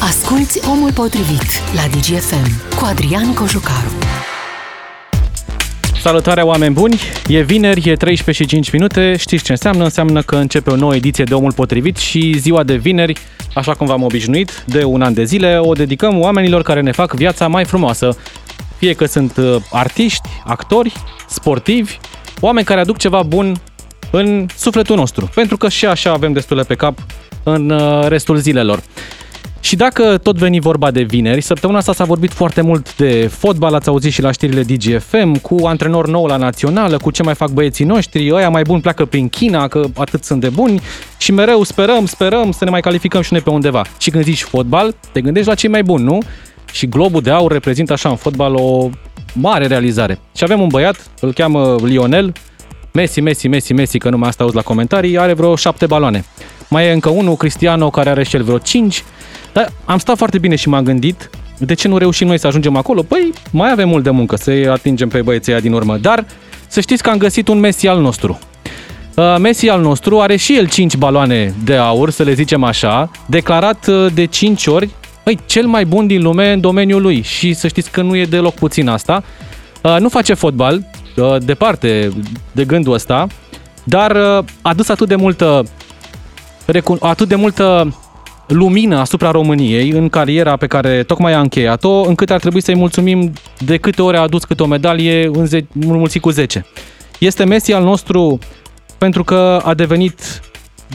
Asculți Omul Potrivit la DGFM cu Adrian Cojucaru. Salutare oameni buni! E vineri, e 13 și 5 minute. Știți ce înseamnă? Înseamnă că începe o nouă ediție de Omul Potrivit și ziua de vineri, așa cum v-am obișnuit, de un an de zile, o dedicăm oamenilor care ne fac viața mai frumoasă. Fie că sunt uh, artiști, actori, sportivi, oameni care aduc ceva bun în sufletul nostru. Pentru că și așa avem destule pe cap în uh, restul zilelor. Și dacă tot veni vorba de vineri, săptămâna asta s-a vorbit foarte mult de fotbal, ați auzit și la știrile DGFM, cu antrenor nou la națională, cu ce mai fac băieții noștri, ăia mai buni pleacă prin China, că atât sunt de buni și mereu sperăm, sperăm să ne mai calificăm și noi pe undeva. Și când zici fotbal, te gândești la cei mai buni, nu? Și globul de aur reprezintă așa în fotbal o mare realizare. Și avem un băiat, îl cheamă Lionel, Messi, Messi, Messi, Messi, că nu mai asta auzi la comentarii, are vreo șapte baloane. Mai e încă unul, Cristiano, care are și el vreo 5. Dar am stat foarte bine și m-am gândit, de ce nu reușim noi să ajungem acolo? Păi, mai avem mult de muncă să-i atingem pe băieții din urmă. Dar să știți că am găsit un Messi al nostru. Uh, Messi al nostru are și el 5 baloane de aur, să le zicem așa, declarat uh, de 5 ori, păi, cel mai bun din lume în domeniul lui. Și să știți că nu e deloc puțin asta. Uh, nu face fotbal, departe de gândul ăsta, dar a dus atât de multă atât de multă lumină asupra României în cariera pe care tocmai a încheiat-o, încât ar trebui să-i mulțumim de câte ori a adus câte o medalie înmulțit cu 10. Este Messi al nostru pentru că a devenit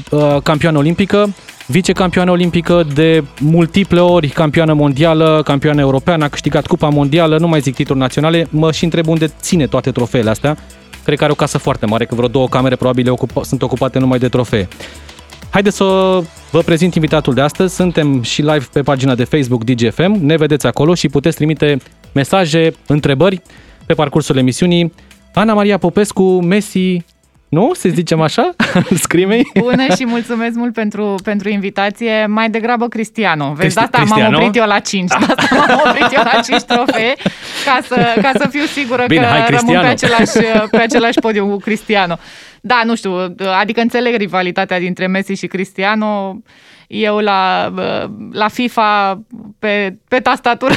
uh, campioană olimpică, vicecampioană olimpică, de multiple ori campioană mondială, campioană europeană, a câștigat Cupa Mondială, nu mai zic titluri naționale, mă și întreb unde ține toate trofeele astea. Cred că are o casă foarte mare, că vreo două camere probabil ocupa, sunt ocupate numai de trofee. Haideți să vă prezint invitatul de astăzi. Suntem și live pe pagina de Facebook DGFM. Ne vedeți acolo și puteți trimite mesaje, întrebări pe parcursul emisiunii. Ana Maria Popescu, Messi, nu? Să zicem așa? Scrimei? Bună și mulțumesc mult pentru, pentru invitație. Mai degrabă Cristiano. Vezi, Cristi- de asta m-am oprit eu la 5. De asta m-am oprit eu la 5 trofee ca să, ca să fiu sigură Bine, că hai, rămân pe același, pe același podium cu Cristiano. Da, nu știu, adică înțeleg rivalitatea dintre Messi și Cristiano. Eu la, la FIFA, pe, pe tastatură,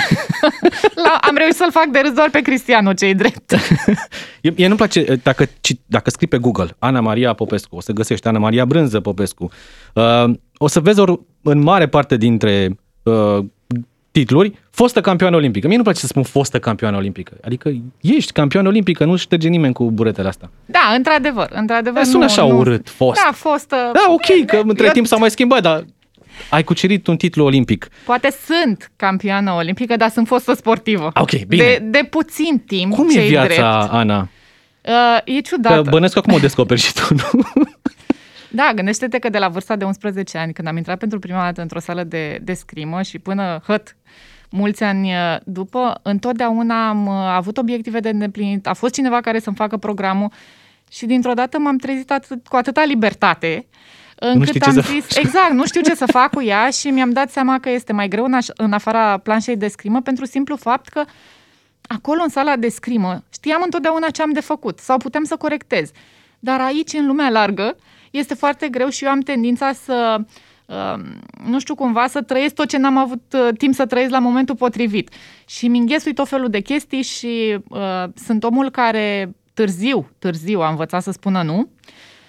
la, am reușit să-l fac de râs doar pe Cristiano, cei drept. e, nu-mi place, dacă, dacă scrii pe Google Ana Maria Popescu, o să găsești Ana Maria Brânză Popescu, uh, o să vezi or, în mare parte dintre uh, titluri, fostă campioană olimpică. Mie nu place să spun fostă campioană olimpică. Adică ești campioană olimpică, nu șterge nimeni cu buretele astea. Da, într-adevăr. într-adevăr sună așa nu, urât, fost. Da, fostă. Da, ok, că între Eu... timp s-a mai schimbat, dar ai cucerit un titlu olimpic. Poate sunt campioană olimpică, dar sunt fostă sportivă. Ok, bine. De, de puțin timp, Cum e viața, drept. Ana? Uh, e ciudat. Că bănesc acum o descoperi și tu, nu? Da, gândește-te că de la vârsta de 11 ani, când am intrat pentru prima dată într-o sală de, de scrimă și până hăt, mulți ani uh, după, întotdeauna am uh, avut obiective de îndeplinit. A fost cineva care să-mi facă programul și dintr-o dată m-am trezit atât, cu atâta libertate încât am zis, fac. exact, nu știu ce să fac cu ea și mi-am dat seama că este mai greu în, aș, în afara planșei de scrimă pentru simplu fapt că acolo în sala de scrimă știam întotdeauna ce am de făcut sau putem să corectez. Dar aici, în lumea largă, este foarte greu și eu am tendința să uh, nu știu cumva, să trăiesc tot ce n-am avut uh, timp să trăiesc la momentul potrivit. Și mi înghesui tot felul de chestii și uh, sunt omul care târziu, târziu a învățat să spună nu.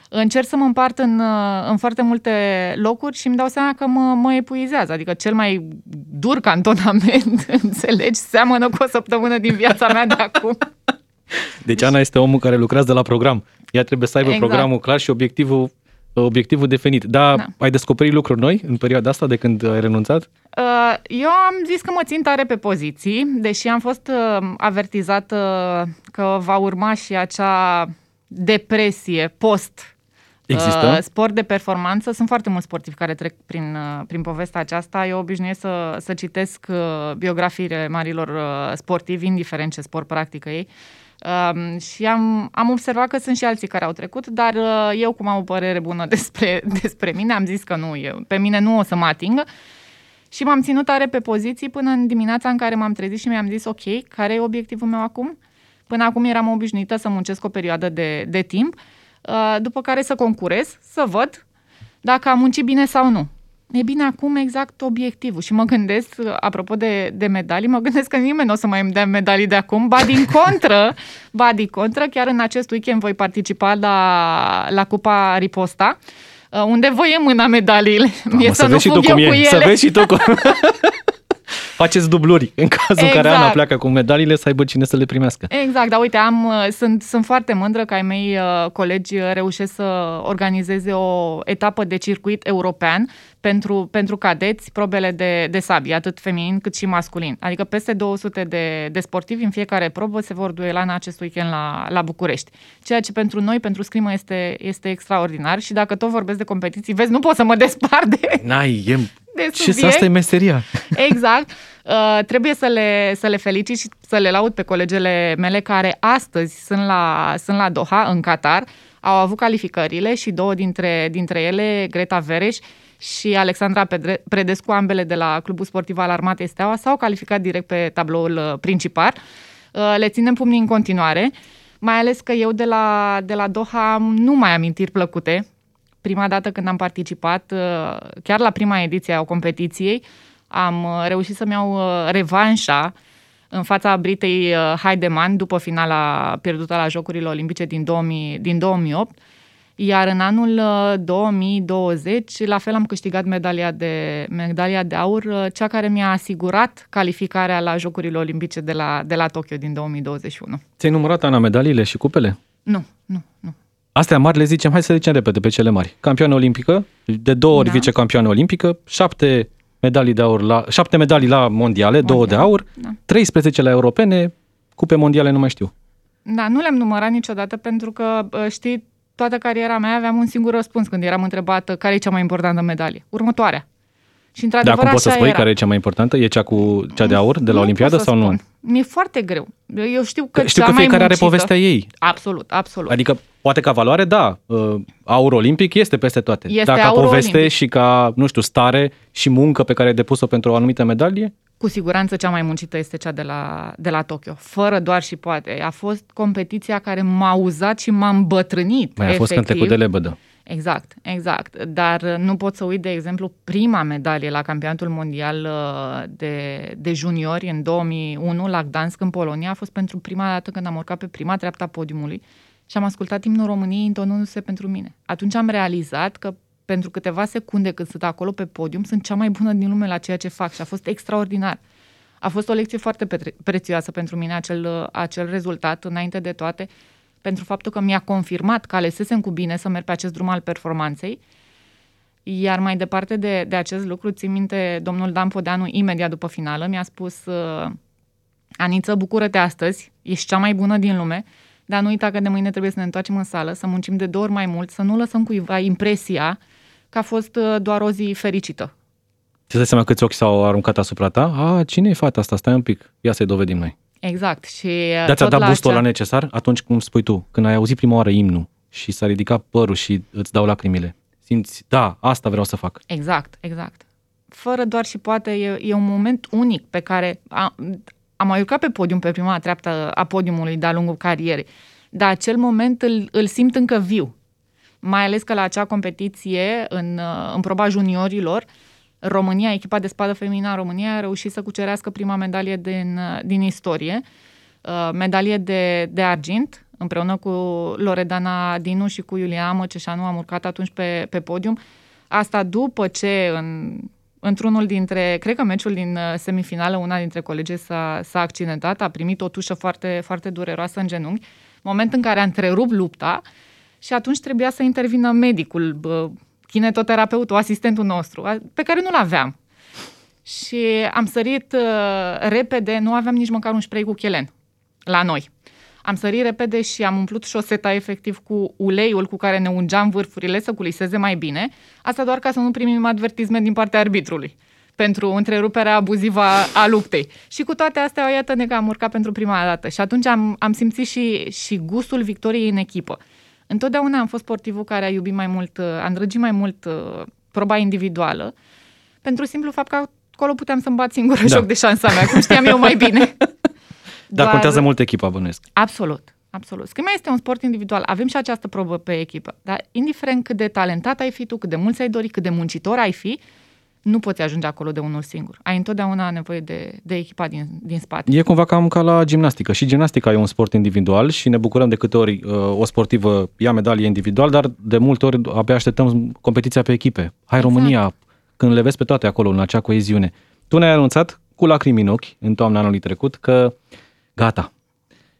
Încerc să mă împart în, uh, în foarte multe locuri și îmi dau seama că mă, mă epuizează. Adică cel mai dur cantonament, înțelegi, seamănă cu o săptămână din viața mea de acum. Deci Ana este omul care lucrează de la program. Ea trebuie să aibă exact. programul clar și obiectivul obiectivul definit. Da, da, ai descoperit lucruri noi în perioada asta de când ai renunțat? Uh, eu am zis că mă țin tare pe poziții, deși am fost uh, avertizată că va urma și acea depresie post Există? Uh, sport de performanță. Sunt foarte mulți sportivi care trec prin, prin povestea aceasta. Eu obișnuiesc să, să citesc biografiile marilor sportivi, indiferent ce sport practică ei. Um, și am, am observat că sunt și alții care au trecut, dar uh, eu, cum am o părere bună despre, despre mine, am zis că nu, eu, pe mine nu o să mă atingă. Și m-am ținut tare pe poziții până în dimineața în care m-am trezit și mi-am zis, ok, care e obiectivul meu acum? Până acum eram obișnuită să muncesc o perioadă de, de timp, uh, după care să concurez, să văd dacă am muncit bine sau nu. E bine, acum exact obiectivul. Și mă gândesc, apropo de, de medalii, mă gândesc că nimeni nu o să mai îmi dea medalii de acum, ba din contră, ba din contră, chiar în acest weekend voi participa la, la Cupa Riposta, uh, unde voi mâna medaliile. Mie să, să nu fug eu cu ele. Să vezi și tu cum... faceți dubluri în cazul exact. în care Ana pleacă cu medaliile să aibă cine să le primească. Exact, dar uite, am, uh, sunt, sunt foarte mândră că ai mei uh, colegi reușesc să organizeze o etapă de circuit european pentru, pentru cadeți probele de, de sabie, atât feminin cât și masculin. Adică peste 200 de, de sportivi în fiecare probă se vor duela în acest weekend la, la București. Ceea ce pentru noi, pentru scrimă, este, este extraordinar și dacă tot vorbesc de competiții, vezi, nu pot să mă despar de... N-ai, e... De și să asta e meseria. Exact. Uh, trebuie să le, să le felicit și să le laud pe colegele mele care astăzi sunt la, sunt la Doha, în Qatar, au avut calificările și două dintre, dintre ele, Greta Vereș și Alexandra Predescu, ambele de la Clubul Sportiv al Armatei Steaua, s-au calificat direct pe tabloul uh, principal. Uh, le ținem pumnii în continuare, mai ales că eu de la, de la Doha nu mai am amintiri plăcute. Prima dată când am participat, uh, chiar la prima ediție a competiției, am reușit să-mi iau revanșa în fața Britei Heidemann după finala pierdută la Jocurile Olimpice din, 2000, din 2008 iar în anul 2020, uh, la fel am câștigat medalia de, medalia de aur, uh, cea care mi-a asigurat calificarea la Jocurile Olimpice de la, de la Tokyo din 2021. Ți-ai numărat, Ana, medaliile și cupele? Nu, nu, nu. Astea mari le zicem, hai să zicem repede pe cele mari. Campioană olimpică, de două ori da. vicecampioană olimpică, șapte medalii de aur la, șapte medalii la mondiale, Mondial. două de aur, da. 13 la europene, cupe mondiale nu mai știu. Da, nu le-am numărat niciodată pentru că, știi, toată cariera mea aveam un singur răspuns când eram întrebată care e cea mai importantă medalie. Următoarea. Și într-adevăr Dar acum poți să spui era. care e cea mai importantă? E cea cu cea de aur de la nu Olimpiadă sau spun. nu? Mi-e foarte greu. Eu știu că, știu că fiecare are povestea ei. Absolut, absolut. Adică poate ca valoare, da, uh, aur olimpic este peste toate. Este Dar ca poveste olimpic. și ca, nu știu, stare și muncă pe care ai depus-o pentru o anumită medalie? cu siguranță cea mai muncită este cea de la, de la Tokyo, fără doar și poate. A fost competiția care m-a uzat și m-a îmbătrânit. Mai a fost cântecul de lebădă. Exact, exact. Dar nu pot să uit, de exemplu, prima medalie la campionatul mondial uh, de, de juniori în 2001 la Gdansk, în Polonia, a fost pentru prima dată când am urcat pe prima treaptă a podiumului și am ascultat imnul României intonându-se pentru mine. Atunci am realizat că pentru câteva secunde când sunt acolo pe podium, sunt cea mai bună din lume la ceea ce fac și a fost extraordinar. A fost o lecție foarte prețioasă pentru mine acel, acel rezultat, înainte de toate, pentru faptul că mi-a confirmat că alesesem cu bine să merg pe acest drum al performanței. Iar mai departe de, de acest lucru, țin minte, domnul Dan Podeanu, imediat după finală, mi-a spus uh, Aniță, bucură-te astăzi, ești cea mai bună din lume, dar nu uita că de mâine trebuie să ne întoarcem în sală, să muncim de două ori mai mult, să nu lăsăm cuiva impresia că a fost uh, doar o zi fericită. Ți dai seama câți ochi s-au aruncat asupra ta? A, cine e fata asta? Stai un pic, ia să-i dovedim noi. Exact. Și uh, Dar ți-a dat la acea... la necesar atunci cum spui tu, când ai auzit prima oară imnul și s-a ridicat părul și îți dau lacrimile. Simți, da, asta vreau să fac. Exact, exact. Fără doar și poate, e, e un moment unic pe care am, am mai urcat pe podium pe prima treaptă a podiumului de-a lungul carierei, dar acel moment îl, îl simt încă viu mai ales că la acea competiție, în, uh, în proba juniorilor, România, echipa de spadă feminină a României, a reușit să cucerească prima medalie din, uh, din istorie, uh, medalie de, de argint, împreună cu Loredana Dinu și cu Iulia Măceșanu am urcat atunci pe, pe podium. Asta după ce în, într-unul dintre, cred că meciul din semifinală, una dintre colegi s-a, s-a accidentat, a primit o tușă foarte, foarte dureroasă în genunchi, moment în care a întrerupt lupta și atunci trebuia să intervină medicul, kinetoterapeutul, asistentul nostru, pe care nu-l aveam. Și am sărit uh, repede, nu aveam nici măcar un spray cu chelen la noi. Am sărit repede și am umplut șoseta efectiv cu uleiul cu care ne ungeam vârfurile să culiseze mai bine. Asta doar ca să nu primim advertisment din partea arbitrului pentru întreruperea abuzivă a, a luptei. Și cu toate astea, iată-ne că am urcat pentru prima dată. Și atunci am, am simțit și, și gustul victoriei în echipă. Întotdeauna am fost sportivul care a iubit mai mult, a îndrăgit mai mult uh, proba individuală, pentru simplu fapt că acolo puteam să-mi bat singur da. joc de șansa mea, cum știam eu mai bine. Dar Doar... contează mult echipa, bănuiesc. Absolut, absolut. Schema este un sport individual. Avem și această probă pe echipă. Dar indiferent cât de talentat ai fi tu, cât de mult ai dori, cât de muncitor ai fi, nu poți ajunge acolo de unul singur. Ai întotdeauna nevoie de, de echipa din, din spate. E cumva cam ca la gimnastică. Și gimnastica e un sport individual și ne bucurăm de câte ori uh, o sportivă ia medalie individual, dar de multe ori abia așteptăm competiția pe echipe. Hai Exact. România, când le vezi pe toate acolo, în acea coeziune. Tu ne-ai anunțat cu lacrimi în ochi, în toamna anului trecut, că gata.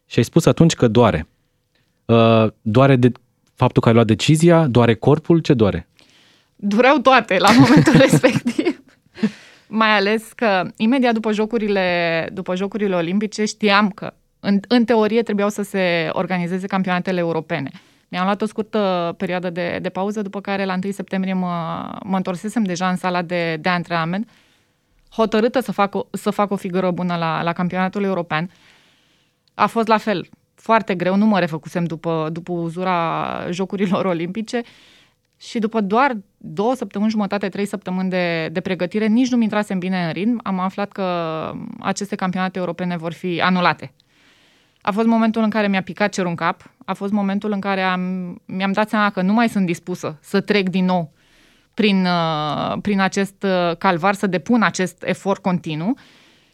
Și ai spus atunci că doare. Uh, doare de faptul că ai luat decizia, doare corpul, ce doare? Dureau toate la momentul respectiv. Mai ales că imediat după jocurile, după jocurile olimpice știam că în, în teorie trebuiau să se organizeze campionatele europene. Mi-am luat o scurtă perioadă de, de pauză, după care la 1 septembrie mă, mă întorsesem deja în sala de, de antrenament, hotărâtă să fac o, să fac o figură bună la, la campionatul european. A fost la fel, foarte greu, nu mă refăcusem după, după uzura jocurilor olimpice și după doar două săptămâni jumătate, trei săptămâni de, de pregătire, nici nu-mi intrasem bine în ritm, am aflat că aceste campionate europene vor fi anulate. A fost momentul în care mi-a picat cerul în cap, a fost momentul în care am, mi-am dat seama că nu mai sunt dispusă să trec din nou prin, uh, prin acest uh, calvar, să depun acest efort continuu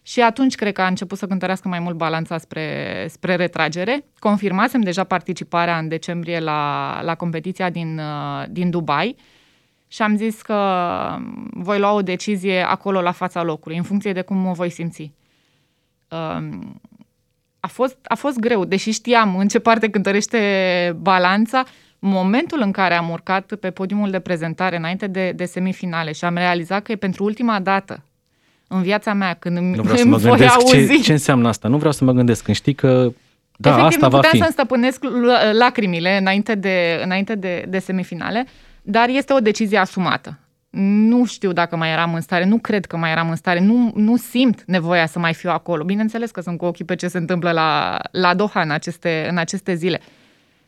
și atunci cred că a început să cântărească mai mult balanța spre, spre retragere. Confirmasem deja participarea în decembrie la, la competiția din, uh, din Dubai și am zis că voi lua o decizie acolo la fața locului, în funcție de cum mă voi simți. Um, a fost, a fost greu, deși știam în ce parte cântărește balanța, momentul în care am urcat pe podiumul de prezentare înainte de, de semifinale și am realizat că e pentru ultima dată în viața mea când îmi, Nu vreau să îmi mă voi gândesc auzi. ce, ce înseamnă asta. Nu vreau să mă gândesc când știi că da, Efectiv, asta nu va puteam fi. să-mi stăpânesc l- lacrimile înainte de, înainte de, de semifinale, dar este o decizie asumată. Nu știu dacă mai eram în stare, nu cred că mai eram în stare, nu, nu simt nevoia să mai fiu acolo. Bineînțeles că sunt cu ochii pe ce se întâmplă la, la Doha în aceste, în aceste zile.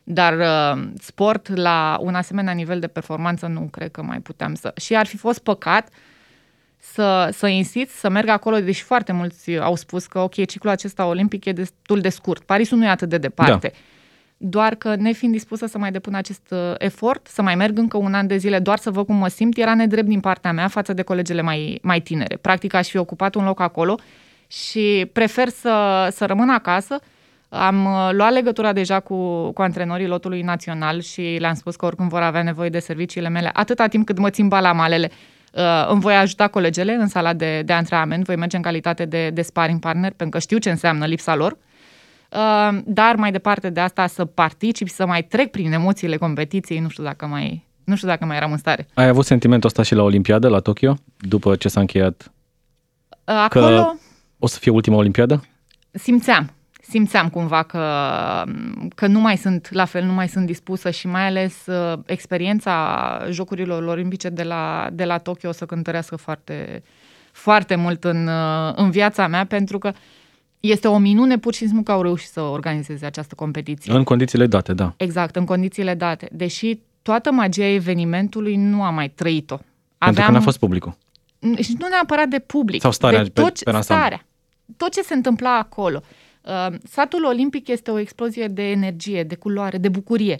Dar uh, sport la un asemenea nivel de performanță nu cred că mai puteam să... Și ar fi fost păcat să, să insist să merg acolo, deși foarte mulți au spus că, ok, ciclul acesta olimpic e destul de scurt. Parisul nu e atât de departe. Da. Doar că nefiind dispusă să mai depun acest uh, efort, să mai merg încă un an de zile doar să văd cum mă simt, era nedrept din partea mea față de colegele mai, mai tinere. Practic aș fi ocupat un loc acolo și prefer să, să rămân acasă. Am uh, luat legătura deja cu, cu antrenorii lotului național și le-am spus că oricum vor avea nevoie de serviciile mele, atâta timp cât mă țin bala malele, uh, îmi voi ajuta colegele în sala de, de antrenament, voi merge în calitate de, de sparring partner, pentru că știu ce înseamnă lipsa lor. Uh, dar mai departe de asta să particip, să mai trec prin emoțiile competiției, nu știu dacă mai, nu știu dacă mai eram în stare. Ai avut sentimentul ăsta și la Olimpiadă, la Tokyo, după ce s-a încheiat? Uh, acolo Că o să fie ultima Olimpiadă? simțeam, simțeam cumva că, că nu mai sunt la fel, nu mai sunt dispusă și mai ales uh, experiența Jocurilor Olimpice de la, de la Tokyo o să cântărească foarte, foarte mult în, uh, în viața mea, pentru că este o minune pur și simplu că au reușit să organizeze această competiție. În condițiile date, da. Exact, în condițiile date. Deși toată magia evenimentului nu am mai trăit-o. Pentru că n-a fost publicul. Și nu neapărat de public. Sau starea de pe- tot, pe ansamblu. starea. Tot ce se întâmpla acolo. Uh, satul olimpic este o explozie de energie, de culoare, de bucurie.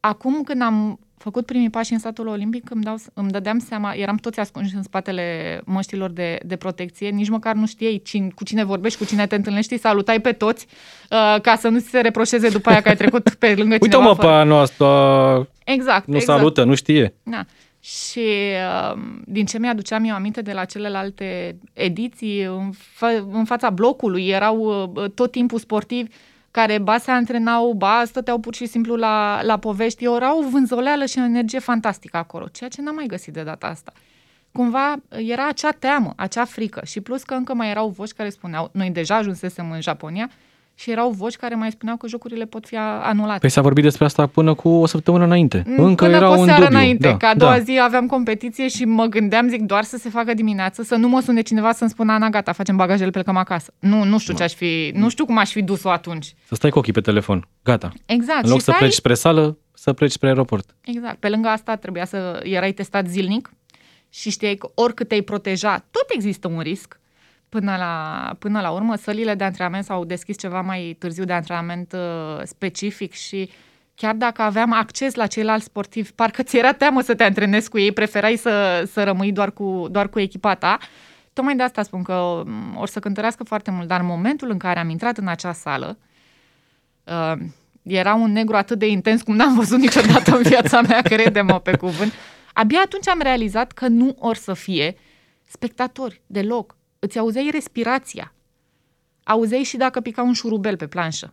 Acum când am făcut primii pași în satul olimpic, îmi, dau, îmi dădeam seama, eram toți ascunși în spatele măștilor de, de protecție, nici măcar nu știai cine, cu cine vorbești, cu cine te întâlnești, salutai pe toți, uh, ca să nu ți se reproșeze după aia că ai trecut pe lângă cineva. Uite-mă fără- pe anul asta, Exact, nu exact. salută, nu știe. Da. Și uh, din ce mi-aduceam eu aminte de la celelalte ediții, în, fa- în fața blocului erau uh, tot timpul sportivi care ba se antrenau, ba stăteau pur și simplu la, la povești. Era o vânzoleală și o energie fantastică acolo, ceea ce n-am mai găsit de data asta. Cumva era acea teamă, acea frică și plus că încă mai erau voci care spuneau, noi deja ajunsesem în Japonia și erau voci care mai spuneau că jocurile pot fi anulate. Păi s-a vorbit despre asta până cu o săptămână înainte. Încă Până era cu o un seară dubiu. înainte, da, că a doua da. zi aveam competiție și mă gândeam, zic, doar să se facă dimineață, să nu mă sune cineva să-mi spună, Ana, gata, facem bagajele, plecăm acasă. Nu, nu știu ce aș fi, nu știu cum aș fi dus-o atunci. Să stai cu ochii pe telefon. Gata. Exact. În loc și să ai- pleci spre sală, să pleci spre aeroport. Exact. Pe lângă asta trebuia să erai testat zilnic și știai că oricât te-ai proteja, tot există un risc. Până la, până la urmă, sălile de antrenament s-au deschis ceva mai târziu de antrenament uh, specific și chiar dacă aveam acces la ceilalți sportivi, parcă ți era teamă să te antrenezi cu ei, preferai să, să rămâi doar cu, doar cu echipa ta. Tocmai de asta spun că mm, or să cântărească foarte mult, dar în momentul în care am intrat în acea sală, uh, era un negru atât de intens cum n-am văzut niciodată în viața mea, crede-mă pe cuvânt. Abia atunci am realizat că nu or să fie spectatori deloc. Îți auzeai respirația. Auzeai și dacă pica un șurubel pe planșă.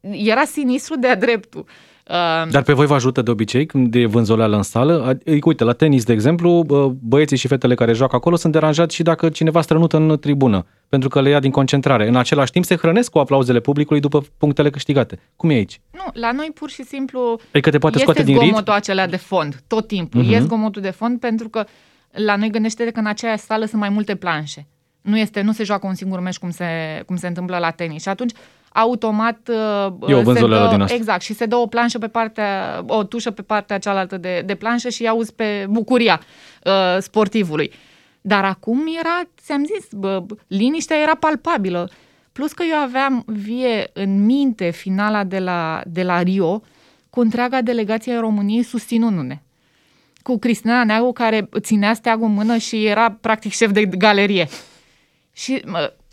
Era sinistru de-a dreptul. Uh, Dar pe voi vă ajută de obicei când e vânzoleală în sală? Uite, la tenis, de exemplu, băieții și fetele care joacă acolo sunt deranjați și dacă cineva strănută în tribună, pentru că le ia din concentrare. În același timp se hrănesc cu aplauzele publicului după punctele câștigate. Cum e aici? Nu, la noi pur și simplu adică te poate este scoate din zgomotul acelea de fond, tot timpul. Uh-huh. E zgomotul de fond pentru că la noi gândește că în aceeași sală sunt mai multe planșe. Nu, este, nu se joacă un singur meci cum se, cum se întâmplă la tenis. Și atunci automat uh, e o se dă, din asta. exact, și se dă o planșă pe partea, o tușă pe partea cealaltă de, de planșă și auzi pe bucuria uh, sportivului. Dar acum era, ți-am zis, bă, liniștea era palpabilă. Plus că eu aveam vie în minte finala de la, de la Rio cu întreaga delegație a României susținându-ne. Cu Cristina Neagu care ținea steagul în mână și era practic șef de galerie. Și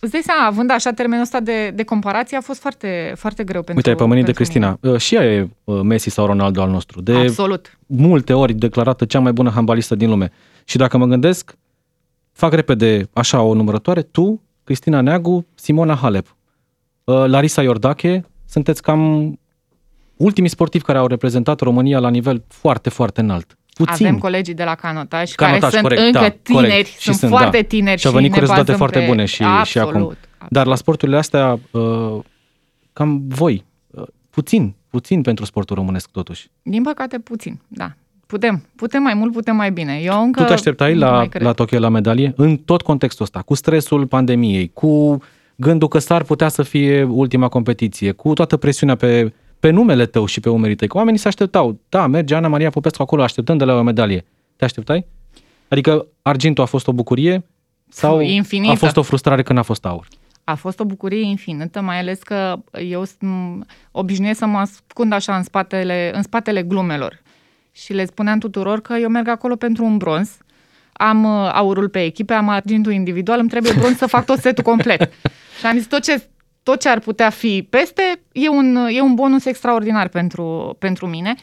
Îți dai seama, având așa termenul ăsta de, de comparație, a fost foarte, foarte greu pentru Uite, ai pomenit de Cristina. Mine. Uh, și ea e uh, Messi sau Ronaldo al nostru. De Absolut. multe ori declarată cea mai bună handbalistă din lume. Și dacă mă gândesc, fac repede așa o numărătoare, tu, Cristina Neagu, Simona Halep, uh, Larisa Iordache, sunteți cam ultimii sportivi care au reprezentat România la nivel foarte, foarte înalt. Puțin. Avem colegii de la canotaj, canotaj care sunt corect, încă da, tineri, corect. sunt, sunt foarte da. tineri și au venit cu rezultate foarte pe... bune și, absolut, și acum. Absolut. Dar la sporturile astea, uh, cam voi, uh, puțin, puțin pentru sportul românesc totuși. Din păcate puțin, da. Putem, putem mai mult, putem mai bine. Eu încă tu te așteptai la, la Tokyo la medalie în tot contextul ăsta, cu stresul pandemiei, cu gândul că s-ar putea să fie ultima competiție, cu toată presiunea pe pe numele tău și pe umerii tăi. Că oamenii se așteptau. Da, merge Ana Maria Popescu acolo, așteptăm de la o medalie. Te așteptai? Adică argintul a fost o bucurie sau Infinită. a fost o frustrare când a fost aur? A fost o bucurie infinită, mai ales că eu obișnuiesc să mă ascund așa în spatele, în spatele glumelor. Și le spuneam tuturor că eu merg acolo pentru un bronz, am uh, aurul pe echipe, am argintul individual, îmi trebuie bronz să fac tot setul complet. și am zis tot ce tot ce ar putea fi peste e un, e un bonus extraordinar pentru, pentru mine.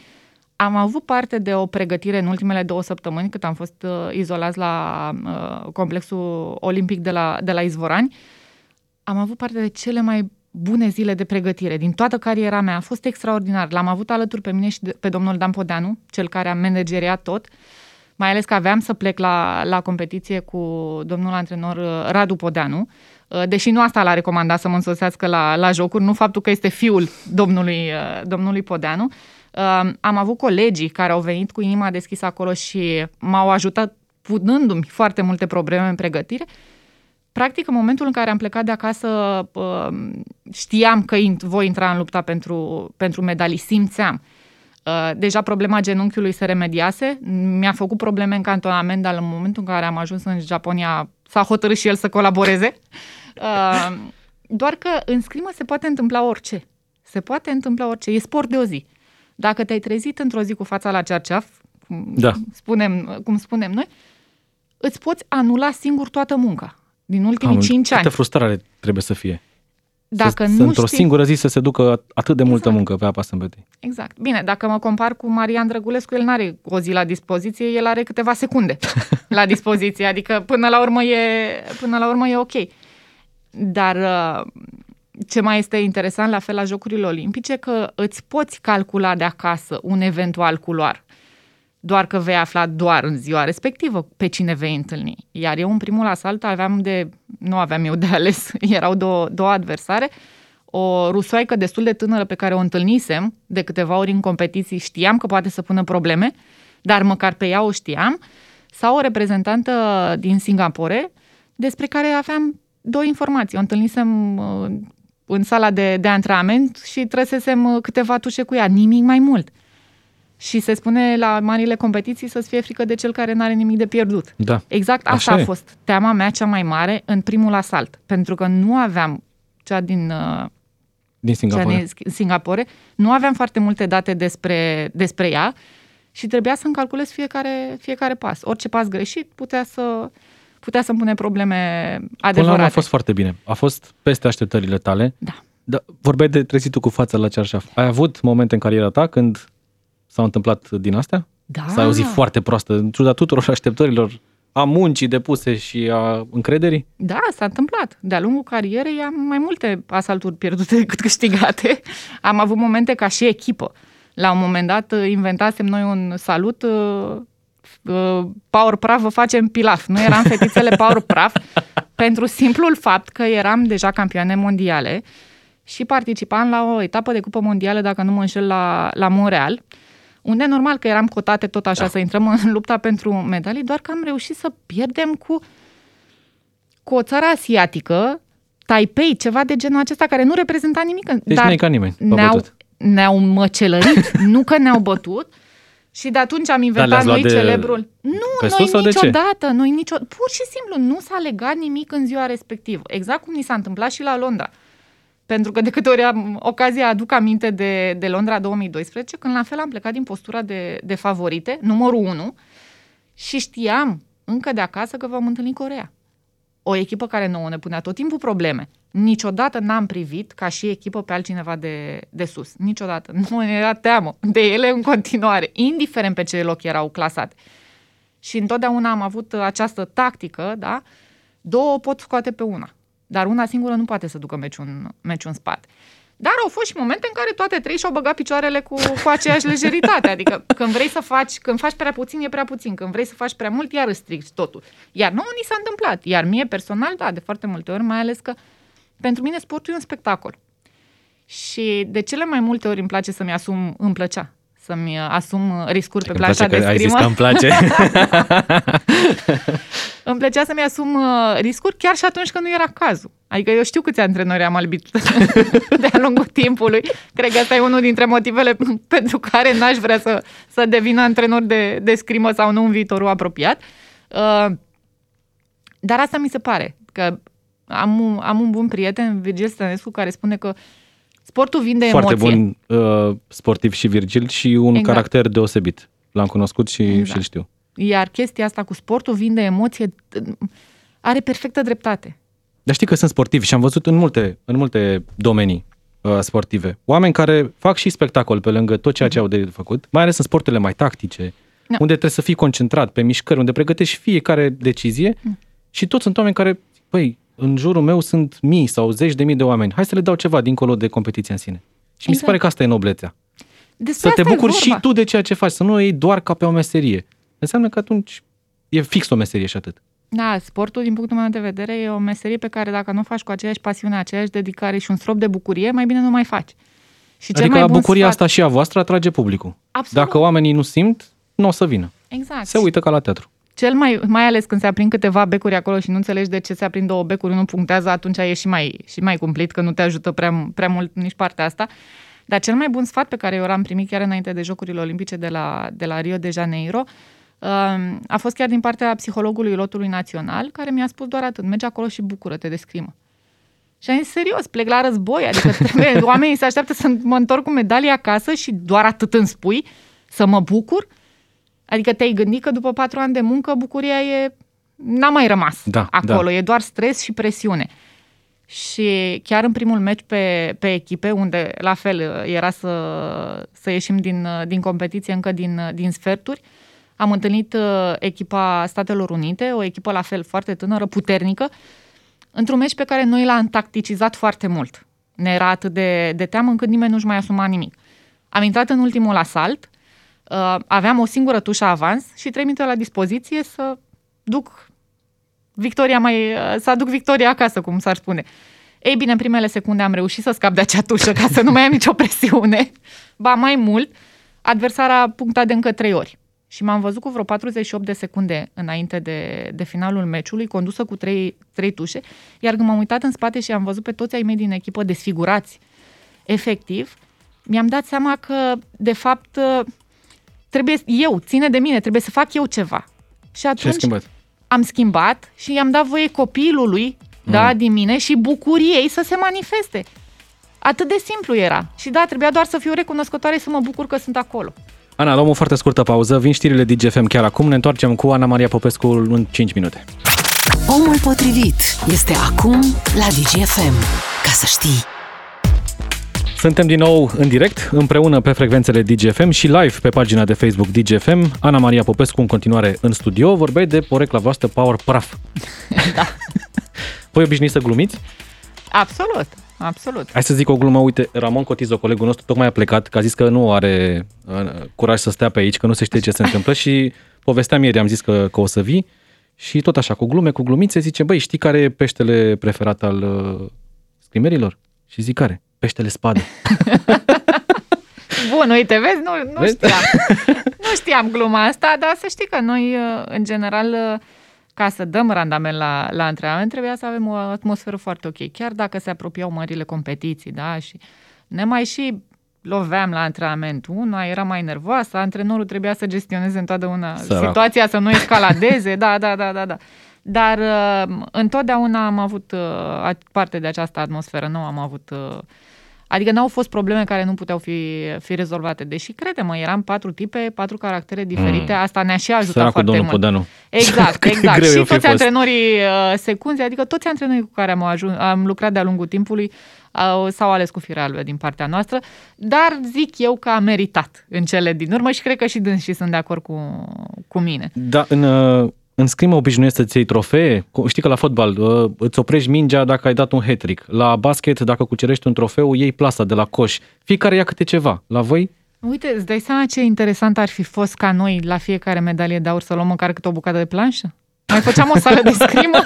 Am avut parte de o pregătire în ultimele două săptămâni, cât am fost uh, izolați la uh, complexul olimpic de la, de la Izvorani. Am avut parte de cele mai bune zile de pregătire din toată cariera mea. A fost extraordinar. L-am avut alături pe mine și de, pe domnul Dan Podeanu, cel care a manageriat tot, mai ales că aveam să plec la, la competiție cu domnul antrenor uh, Radu Podeanu. Uh, Uh, deși nu asta l-a recomandat să mă însoțească la, la jocuri, nu faptul că este fiul domnului, uh, domnului Podeanu. Uh, am avut colegii care au venit cu inima deschisă acolo și m-au ajutat punându-mi foarte multe probleme în pregătire. Practic, în momentul în care am plecat de acasă, știam că voi intra în lupta pentru, pentru medalii, simțeam. Deja problema genunchiului se remediase, mi-a făcut probleme în cantonament, dar în momentul în care am ajuns în Japonia s-a hotărât și el să colaboreze. Uh, doar că în scrimă se poate întâmpla orice. Se poate întâmpla orice. E sport de o zi. Dacă te-ai trezit într-o zi cu fața la cerceaf, cum, da. spunem, cum spunem noi, îți poți anula singur toată munca din ultimii Am, 5 ani. Câtă frustrare trebuie să fie. Dacă să, nu într-o știi... singură zi să se ducă atât de exact. multă muncă pe apa sâmbetei. Exact. Bine, dacă mă compar cu Marian Drăgulescu, el nu are o zi la dispoziție, el are câteva secunde la dispoziție, adică până la urmă e, până la urmă e ok. Dar uh, ce mai este interesant la fel la Jocurile Olimpice, că îți poți calcula de acasă un eventual culoar doar că vei afla doar în ziua respectivă pe cine vei întâlni. Iar eu în primul asalt aveam de, nu aveam eu de ales, erau două, două adversare, o rusoaică destul de tânără pe care o întâlnisem de câteva ori în competiții, știam că poate să pună probleme, dar măcar pe ea o știam, sau o reprezentantă din Singapore, despre care aveam două informații. O întâlnisem uh, în sala de, de antrenament și trăsesem uh, câteva tușe cu ea, nimic mai mult. Și se spune la marile competiții să-ți fie frică de cel care nu are nimic de pierdut. Da. Exact asta Așa a fost teama mea cea mai mare în primul asalt. Pentru că nu aveam cea din uh, Din Singapore. Oceaniei Singapore. Nu aveam foarte multe date despre, despre ea și trebuia să-mi calculez fiecare, fiecare pas. Orice pas greșit putea să, putea să-mi pune probleme Până la adevărate. urmă a fost foarte bine. A fost peste așteptările tale. Da. Da, vorbeai de trezitul cu fața la cearșaf. Ai avut momente în cariera ta când s-au întâmplat din astea? Da. S-a auzit foarte proastă, în ciuda tuturor așteptărilor, a muncii depuse și a încrederii? Da, s-a întâmplat. De-a lungul carierei am mai multe asalturi pierdute decât câștigate. Am avut momente ca și echipă. La un moment dat uh, inventasem noi un salut uh, uh, Power Praf vă facem pilaf. Nu eram fetițele Power Praf pentru simplul fapt că eram deja campioane mondiale și participam la o etapă de cupă mondială, dacă nu mă înșel, la, la Montreal, unde normal că eram cotate tot așa Da. să intrăm în lupta pentru medalii, doar că am reușit să pierdem cu cu o țară asiatică, Taipei, ceva de genul acesta, care nu reprezenta nimic. Deci dar n-ai ca nimeni, v-a ne-au, bătut. ne-au măcelărit, nu că ne-au bătut. Și de atunci am inventat le-ați luat noi de- celebrul. Nu, pe noi sus sau de ce? niciodată, noi nicio, pur și simplu nu s-a legat nimic în ziua respectivă. Exact cum ni s-a întâmplat și la Londra. Pentru că de câte ori am ocazia aduc aminte de, de Londra 2012, când la fel am plecat din postura de, de favorite, numărul 1, și știam încă de acasă că vom întâlni Corea. O echipă care nouă ne punea tot timpul probleme. Niciodată n-am privit ca și echipă pe altcineva de, de sus. Niciodată. Nu ne era teamă de ele în continuare, indiferent pe ce loc erau clasate. Și întotdeauna am avut această tactică, da? Două pot scoate pe una. Dar una singură nu poate să ducă meciul în, meciul în spate. Dar au fost și momente în care toate trei și-au băgat picioarele cu, cu aceeași lejeritate. Adică când vrei să faci, când faci prea puțin, e prea puțin. Când vrei să faci prea mult, iar strici totul. Iar nouă ni s-a întâmplat. Iar mie personal, da, de foarte multe ori, mai ales că pentru mine sportul e un spectacol. Și de cele mai multe ori îmi place să-mi asum, îmi plăcea să-mi asum riscuri pe Îmi place planșa de că ai zis scrimă. că îmi place. Îmi plăcea să-mi asum uh, riscuri chiar și atunci când nu era cazul. Adică eu știu câți antrenori am albit de-a lungul timpului. Cred că asta e unul dintre motivele pentru care n-aș vrea să, să devin antrenor de, de scrimă sau nu în viitorul apropiat. Uh, dar asta mi se pare, că am un, am un bun prieten, Virgil Stănescu, care spune că sportul vinde Foarte emoție. bun uh, sportiv și Virgil și un Exact. caracter deosebit. L-am cunoscut și, Exact. și îl știu. Iar chestia asta cu sportul vinde emoție are perfectă dreptate. Dar știi că sunt sportivi și am văzut în multe, în multe domenii uh, sportive. Oameni care fac și spectacol pe lângă tot ceea ce au de făcut, mai ales în sporturile mai tactice, Da. unde trebuie să fii concentrat pe mișcări, unde pregătești fiecare decizie și toți sunt oameni care, păi, în jurul meu sunt mii sau zeci de mii de oameni. Hai să le dau ceva dincolo de competiția în sine. Și mi se Exact. pare că asta e noblețea. Despre Să te asta e bucuri vorba. și tu de ceea ce faci, să nu o iei doar ca pe o meserie. Înseamnă că atunci e fix o meserie și atât. Da, sportul, din punctul meu de vedere, e o meserie pe care dacă nu o faci cu aceeași pasiune, aceeași dedicare și un strop de bucurie, mai bine nu mai faci. Și cel adică mai bun bucuria sfat... asta și a voastră atrage publicul. Absolut. Dacă oamenii nu simt, nu o să vină. Exact. Se uită ca la teatru. Cel mai, mai ales când se aprind câteva becuri acolo și nu înțelegi de ce se aprind două becuri, nu punctează, atunci e și mai, și mai cumplit, că nu te ajută prea, prea mult nici partea asta. Dar cel mai bun sfat pe care eu l-am primit chiar înainte de Jocurile Olimpice de la, de la Rio de Janeiro um, a fost chiar din partea psihologului lotului național, care mi-a spus doar atât, mergi acolo și bucură-te de scrimă. Și am zis, serios, plec la război, adică trebuie, oamenii se așteaptă să mă întorc cu medalia acasă și doar atât îmi spui, să mă bucur? Adică te-ai gândit că după patru ani de muncă bucuria e... n-a mai rămas Da, acolo, e doar stres și presiune. Și chiar în primul meci pe, pe echipe, unde la fel era să, să ieșim din, din competiție încă din, din sferturi, am întâlnit uh, echipa Statelor Unite, o echipă la fel foarte tânără, puternică, într-un meci pe care noi l-am tacticizat foarte mult. Ne era atât de, de teamă încât nimeni nu-și mai asuma nimic. Am intrat în ultimul asalt, uh, aveam o singură tușă avans și trei minute la dispoziție să duc victoria mai, uh, să aduc victoria acasă, cum s-ar spune. Ei bine, în primele secunde am reușit să scap de acea tușă ca să nu mai am nicio presiune. Ba mai mult, adversara a punctat de încă trei ori. Și m-am văzut cu vreo 48 de secunde înainte de, de finalul meciului, condusă cu trei, trei tușe, iar când m-am uitat în spate și am văzut pe toți ai mei din echipă desfigurați, efectiv, mi-am dat seama că, de fapt, trebuie eu, ține de mine, trebuie să fac eu ceva. Și Ce ai atunci schimbat? am schimbat și i-am dat voie copilului, mm. da, din mine și bucuriei să se manifeste. Atât de simplu era. Și da, trebuia doar să fiu recunoscătoare să mă bucur că sunt acolo. Ana, luăm o foarte scurtă pauză. Vin știrile DGFM chiar acum. Ne întoarcem cu Ana Maria Popescu în 5 minute. Omul potrivit este acum la DGFM. Ca să știi. Suntem din nou în direct, împreună pe frecvențele DGFM și live pe pagina de Facebook DGFM. Ana Maria Popescu în continuare în studio. Vorbeai de porecla voastră Power Praf. Da. Voi obișnuiți să glumiți? Absolut, absolut. Hai să zic o glumă, uite, Ramon Cotizo, colegul nostru, tocmai a plecat, că a zis că nu are uh, curaj să stea pe aici, că nu se știe ce se întâmplă și povesteam ieri, am zis că, că o să vii și tot așa, cu glume, cu glumițe, zice, băi, știi care e peștele preferat al uh, scrimerilor? Și zic, care? Peștele spadă. Bun, uite, vezi, nu, nu Vezi? știam. nu știam gluma asta, dar să știi că noi, uh, în general, uh, ca să dăm randament la, la antrenament, trebuia să avem o atmosferă foarte ok. Chiar dacă se apropiau marile competiții, da, și ne mai și loveam la antrenament. Una era mai nervoasă, antrenorul trebuia să gestioneze întotdeauna Sărac. situația, să nu escaladeze, da, da, da, da, da. Dar uh, întotdeauna am avut uh, parte de această atmosferă, nu am avut... Uh, Adică n-au fost probleme care nu puteau fi, fi rezolvate. Deși, crede-mă, eram patru tipe, patru caractere diferite, mm. asta ne-a și ajutat Săracul foarte domnul mult. Podanu. Exact, Cât de exact. greu și i-o fi toți fost. antrenorii uh, secunzi, adică toți antrenorii cu care am, ajuns, am lucrat de-a lungul timpului uh, s-au ales cu firea albă din partea noastră, dar zic eu că a meritat în cele din urmă și cred că și dâns și sunt de acord cu, cu mine. Da, în, uh, în scrimă obișnuiesc să-ți iei trofee. Cu- Știi că la fotbal uh, îți oprești mingea dacă ai dat un hat La basket, dacă cucerești un trofeu, iei plasa de la coș. Fiecare ia câte ceva. La voi? Uite, îți dai seama ce interesant ar fi fost ca noi la fiecare medalie de aur să luăm măcar câte o bucată de planșă? Mai făceam o sală de scrimă?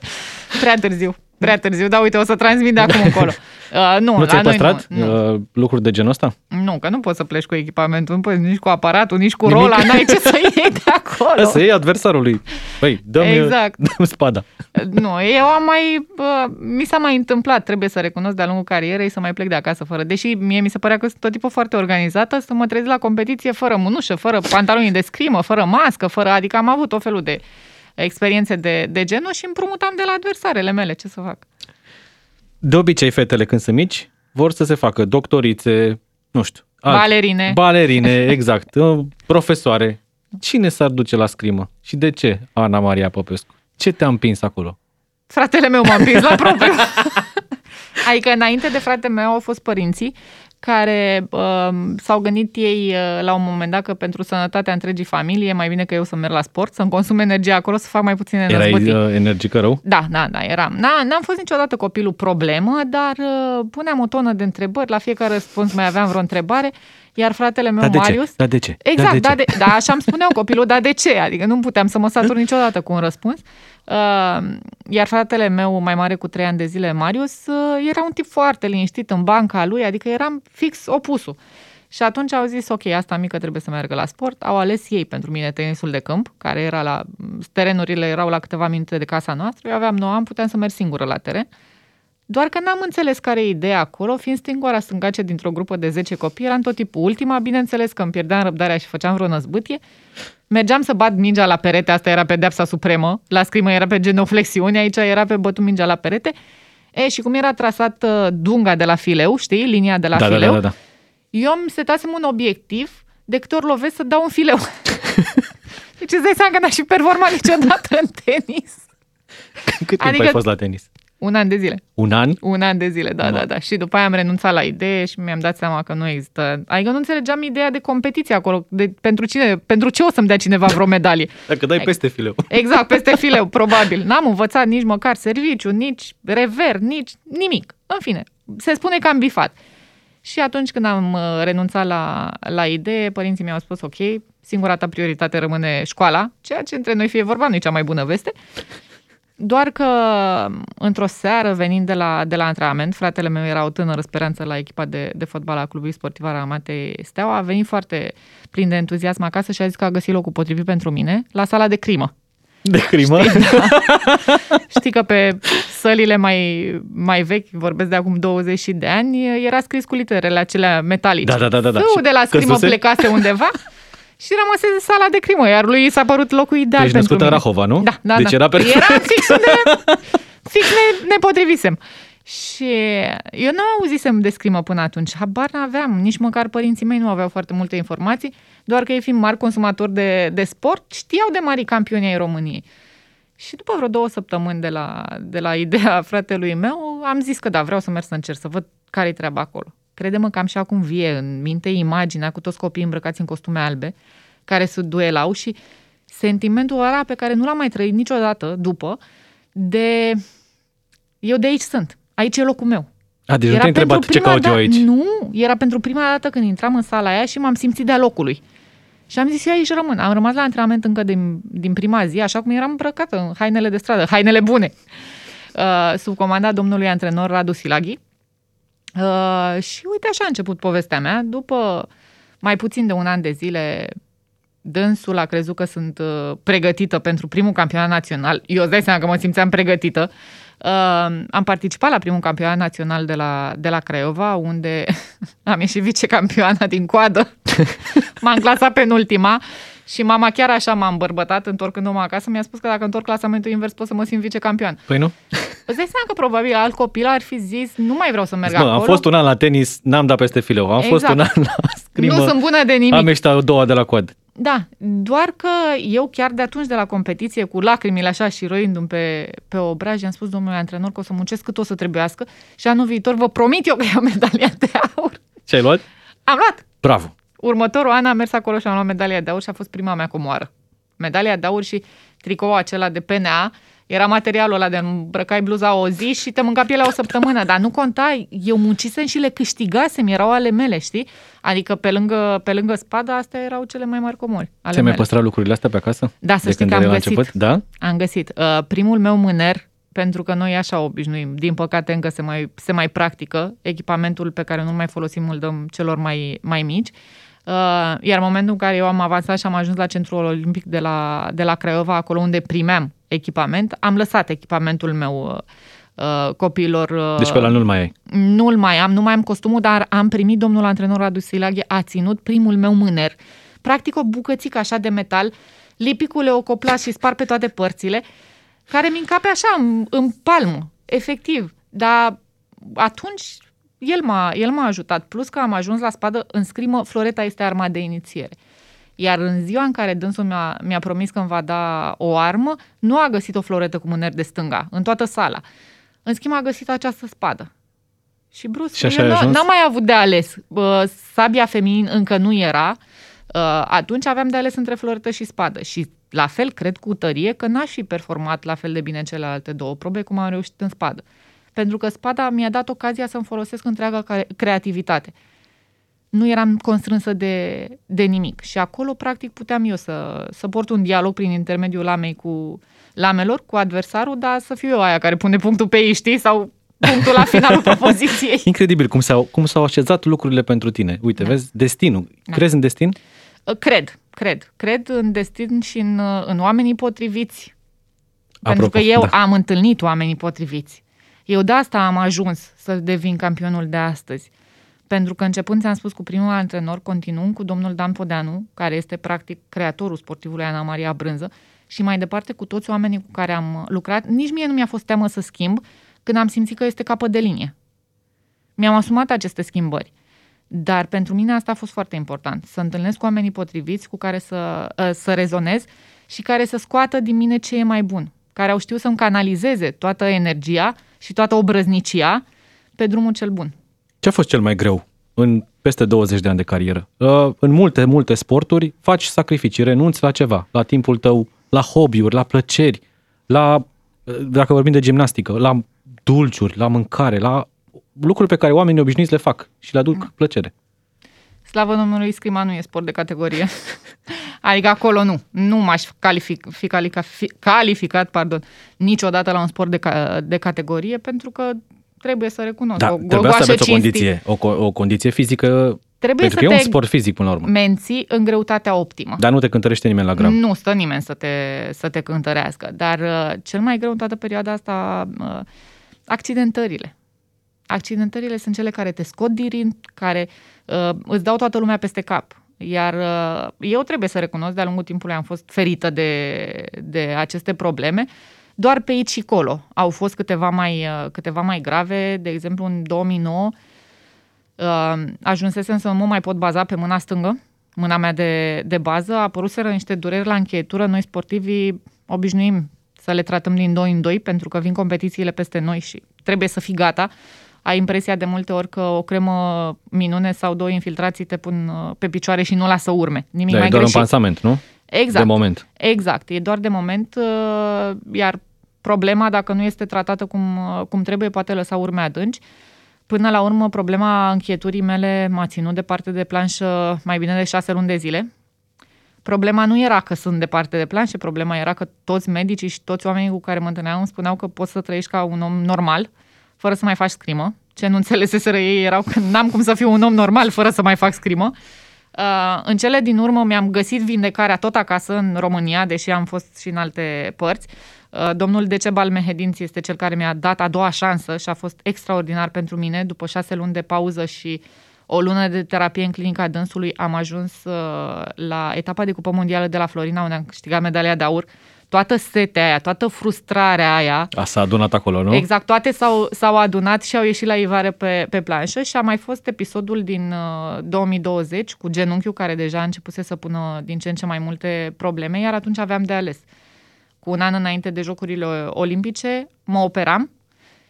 Prea târziu. Prea târziu, dar uite, o să transmit de acum încolo. Uh, nu, Nu la ți-ai noi păstrat nu, nu. uh, lucruri de genul ăsta? Nu, că nu poți să pleci cu echipamentul, nu poți nici cu aparatul, nici cu Nimic. rola, n-ai ce să iei de acolo. Să iei adversarului. Băi, dă-mi, Exact. dă spada. Nu, eu am mai, bă, mi s-a mai întâmplat, trebuie să recunosc de-a lungul carierei să mai plec de acasă fără. Deși mie mi se părea că sunt tot tipul foarte organizată, să mă trezesc la competiție fără mânușă, fără pantaloni de scrimă, fără mască, fără, adică am avut o felul de experiențe de, de genul și împrumutam de la adversarele mele, ce să fac. De obicei, fetele când sunt mici, vor să se facă doctorițe, nu știu. alt- Balerine. Balerine, exact. uh, Profesoare. Cine s-ar duce la scrimă? Și de ce, Ana Maria Popescu? Ce te-a împins acolo? Fratele meu m-a împins la propriu. adică înainte de fratele meu au fost părinții care uh, s-au gândit ei uh, la un moment dat că pentru sănătatea întregii familii e mai bine că eu să merg la sport, să-mi consum energia acolo, să fac mai puține Erai năzbătiri. uh, energică rău? Da, da, da, eram. Na, n-am fost niciodată copilul problemă, dar uh, puneam o tonă de întrebări, la fiecare răspuns mai aveam vreo întrebare, iar fratele meu, Dar de Marius... ce? Dar de ce? Exact, Dar de da, ce? de, da, așa îmi spuneau copilul, dar de ce? Adică nu puteam să mă satur niciodată cu un răspuns. Uh, iar fratele meu, mai mare cu trei ani de zile, Marius, uh, era un tip foarte liniștit în banca lui, adică eram fix opusul. Și atunci au zis, ok, asta mică trebuie să meargă la sport. Au ales ei pentru mine tenisul de câmp, care era la... Terenurile erau la câteva minute de casa noastră. Eu aveam 9 ani, puteam să merg singură la teren. Doar că n-am înțeles care e ideea acolo, fiind singura stângace dintr-o grupă de 10 copii, eram tot tipul ultima, bineînțeles că îmi pierdeam răbdarea și făceam vreo năzbâtie. Mergeam să bat mingea la perete, asta era pedeapsa supremă, la scrimă era pe genoflexiune, aici era pe bătut mingea la perete. E, și cum era trasat uh, dunga de la fileu, știi, linia de la da, da, fileu, da, da, da. eu îmi setasem un obiectiv, de câte ori lovesc să dau un fileu. deci îți dai seama că n-aș fi performat niciodată în tenis. Cât timp Adică- ai fost la tenis? Un an de zile. Un an? Un an de zile, da, Ma. da, da. Și după aia am renunțat la idee și mi-am dat seama că nu există. Adică nu înțelegeam ideea de competiție acolo. De, pentru, cine, pentru ce o să-mi dea cineva vreo medalie? Dacă dai Hai. peste fileu. Exact, peste fileu, probabil. N-am învățat nici măcar serviciu, nici rever, nici nimic. În fine, se spune că am bifat. Și atunci când am uh, renunțat la, la idee, părinții mi-au spus, ok, singura ta prioritate rămâne școala, ceea ce între noi fie vorba nu e cea mai bună veste. Doar că într-o seară, venind de la, de la antrenament, fratele meu era o tânără speranță la echipa de, de fotbal a clubului sportiv Aramate Steaua, a venit foarte plin de entuziasm acasă și a zis că a găsit locul potrivit pentru mine la sala de crimă. De crimă? Știi că pe sălile mai, mai vechi, vorbesc de acum 20 de ani, era scris cu literele acelea metalice. Da, da, da, da, da. Fâul Și de la scrimă căzuse? plecase undeva și rămăsese sala de crimă, iar lui i s-a părut locul ideal Tu ești pentru născută în mine. Rahova, nu? Da, da, Deci da. era perfect. Era fix unde, fix ne, ne potrivisem. Și eu nu auzisem de scrimă până atunci, habar n-aveam, nici măcar părinții mei nu aveau foarte multe informații, doar că ei fiind mari consumatori de, de sport, știau de mari campioni ai României. Și după vreo două săptămâni de la, de la ideea fratelui meu, am zis că da, vreau să merg să încerc, să văd care-i treaba acolo. Crede-mă că am și acum vie în minte imaginea cu toți copiii îmbrăcați în costume albe, care se duelau și sentimentul ăla pe care nu l-am mai trăit niciodată după, de eu de aici sunt, aici e locul meu. A, deci nu te-ai întrebat ce caut da, eu aici. Nu, era pentru prima dată când intram în sala aia și m-am simțit de-a locului. Și am zis, eu aici rămân. Am rămas la antrenament încă din, din prima zi, așa cum eram îmbrăcată în hainele de stradă, hainele bune, uh, sub comanda domnului antrenor Radu Silaghi. Uh, și uite așa a început povestea mea. După mai puțin de un an de zile, dânsul a crezut că sunt uh, pregătită pentru primul campionat național. Eu îți dai seama că mă simțeam pregătită. Uh, am participat la primul campionat național de la, de la Craiova, unde am ieșit vicecampioana din coadă. M-am clasat penultima și mama chiar așa m-a îmbărbătat întorcându-mă acasă. Mi-a spus că dacă întorc clasamentul invers pot să mă simt vicecampion. Păi nu? Îți dai seama că probabil alt copil ar fi zis nu mai vreau să merg Mă, acolo. am fost un an la tenis, n-am dat peste fileu. Am Exact. fost un an la scrimă. Nu sunt bună de nimic. Am ieșit a doua de la coad. Da, doar că eu chiar de atunci de la competiție, cu lacrimile așa și roindu-mi pe, pe obraj, i-am spus domnului antrenor că o să muncesc cât o să trebuiască și anul viitor vă promit eu că iau medalia de aur. Ce ai luat? Am luat! Bravo! Următorul an am mers acolo și am luat medalia de aur și a fost prima mea comoară. Medalia de aur și tricoul acela de PNA era materialul ăla de îmbrăcai bluza o zi și te mânca pielea o săptămână, dar nu conta, eu muncisem și le câștigasem, erau ale mele, știi? Adică pe lângă, pe lângă spada, astea erau cele mai mari comori ale Ți-ai mai mele. păstrat lucrurile astea pe acasă? Da, să de știi când că am era la găsit. început? Da? Am găsit. Uh, primul meu mâner, pentru că noi așa obișnuim, din păcate încă se mai, se mai practică, echipamentul pe care nu mai folosim îl dăm celor mai, mai mici. Uh, iar în momentul în care eu am avansat și am ajuns la Centrul Olimpic de la, de la Craiova, acolo unde primeam echipament, am lăsat echipamentul meu uh, uh, copiilor. Uh, Deci pe la nu-l mai ai. nu-l mai am, nu mai am costumul, dar am primit domnul antrenor Radu Silaghe, a ținut primul meu mâner. Practic o bucățică așa de metal, lipi cu leocoplas și spar pe toate părțile, care mi încape așa în, în palmă, efectiv. Dar atunci el m-a, el m-a ajutat. Plus că am ajuns la spadă în scrimă, Floreta este arma de inițiere. Iar în ziua în care dânsul mi-a, mi-a promis că îmi va da o armă, nu a găsit o floretă cu mâner de stânga, în toată sala. În schimb, a găsit această spadă. Și brusc, Și așa eu ai n- ajuns? n-am mai avut de ales. Bă, Sabia feminin încă nu era. Uh, Atunci aveam de ales între floretă și spadă. Și la fel, cred cu tărie că n-aș fi performat la fel de bine în celelalte două probe cum am reușit în spadă. Pentru că spada mi-a dat ocazia să-mi folosesc întreaga care- creativitate. Nu eram constrânsă de, de nimic. Și acolo, practic, puteam eu să, să port un dialog prin intermediul lamei cu lamelor, cu adversarul, dar să fiu eu aia care pune punctul pe ei, știi? Sau punctul la finalul propoziției. Incredibil cum s-au, cum s-au așezat lucrurile pentru tine. Uite, Da. vezi, destinul. Da. Crezi în destin? Cred, cred. Cred în destin și în, în oamenii potriviți. Pentru Apropo, că eu da. am întâlnit oamenii potriviți. Eu de asta am ajuns să devin campionul de astăzi. Pentru că începând, ți-am spus, cu primul antrenor, continuând cu domnul Dan Podeanu, care este practic creatorul sportivului Ana Maria Brânză, și mai departe cu toți oamenii cu care am lucrat, nici mie nu mi-a fost teamă să schimb când am simțit că este capăt de linie. Mi-am asumat aceste schimbări. Dar pentru mine asta a fost foarte important, să întâlnesc cu oamenii potriviți cu care să, ă, să rezonez și care să scoată din mine ce e mai bun, care au știut să-mi canalizeze toată energia și toată obrăznicia pe drumul cel bun. Ce a fost cel mai greu în peste 20 de ani de carieră? Uh, În multe, multe sporturi faci sacrificii, renunți la ceva, la timpul tău, la hobby-uri, la plăceri, la, uh, dacă vorbim de gimnastică, la dulciuri, la mâncare, la lucruri pe care oamenii obișnuiți le fac și le aduc plăcere. Slavă Domnului, scrima nu e sport de categorie. adică acolo nu. Nu m-aș calific, fi calica, fi, calificat pardon, niciodată la un sport de, ca, de categorie pentru că trebuie să recunosc. Da, o trebuia să gogoașă aveți o cinstit. condiție, o, co- o condiție fizică, Trebuie pentru să că e un te sport fizic până la urmă. menții în greutatea optimă. Dar nu te cântărește nimeni la gram. Nu stă nimeni să te, să te cântărească. Dar uh, cel mai greu în toată perioada asta, uh, accidentările. Accidentările sunt cele care te scot din ring, care uh, îți dau toată lumea peste cap. Iar uh, eu trebuie să recunosc, de-a lungul timpului am fost ferită de, de aceste probleme, doar pe aici și colo. Au fost câteva mai, uh, câteva mai grave, de exemplu în 2009 uh, ajunsesem să nu mă mai pot baza pe mâna stângă, mâna mea de, de bază, apăruseră niște dureri la încheietură, noi sportivii obișnuim să le tratăm din 2 în 2 pentru că vin competițiile peste noi și trebuie să fii gata. Ai impresia de multe ori că o cremă minune sau două infiltrații te pun uh, pe picioare și nu lasă urme. Nimic Da, mai e doar greșit. un pansament, nu? Exact. De moment. Exact, e doar de moment, uh, iar problema, dacă nu este tratată cum, uh, cum trebuie, poate lăsa urme adânci. Până la urmă, problema închieturii mele m-a ținut departe de planșă mai bine de șase luni de zile. Problema nu era că sunt departe de planșă, problema era că toți medicii și toți oamenii cu care mă întâlneam îmi spuneau că poți să trăiești ca un om normal, fără să mai faci scrimă. Ce nu înțeleseseră ei erau că n-am cum să fiu un om normal fără să mai fac scrimă. Uh, în cele din urmă mi-am găsit vindecarea tot acasă în România, deși am fost și în alte părți. Uh, domnul Decebal Mehedinți este cel care mi-a dat a doua șansă și a fost extraordinar pentru mine. După șase luni de pauză și o lună de terapie în clinica dânsului, am ajuns uh, la etapa de cupă mondială de la Florina, unde am câștigat medalia de aur. Toată setea aia, toată frustrarea aia, A, s-a adunat acolo, nu? Exact, toate s-au, s-au adunat și au ieșit la ivare pe, pe planșă și a mai fost episodul din uh, 2020 cu genunchiul care deja a început să pună din ce în ce mai multe probleme, iar atunci aveam de ales. Cu un an înainte de Jocurile Olimpice mă operam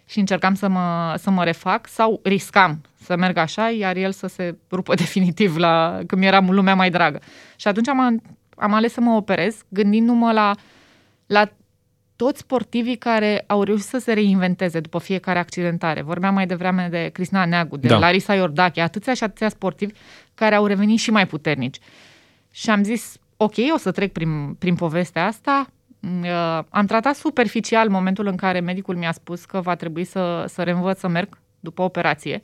și încercam să mă, să mă refac sau riscam să merg așa, iar el să se rupă definitiv la când mi era lumea mai dragă. Și atunci am, am ales să mă operez, gândindu-mă la, la toți sportivii care au reușit să se reinventeze după fiecare accidentare. Vorbeam mai devreme de Cristina Neagu, de Da. da. Larisa Iordache, atâția și atâția sportivi care au revenit și mai puternici. Și am zis, ok, o să trec prin, prin povestea asta. Uh, am tratat superficial momentul în care medicul mi-a spus că va trebui să, să reînvăț să merg după operație.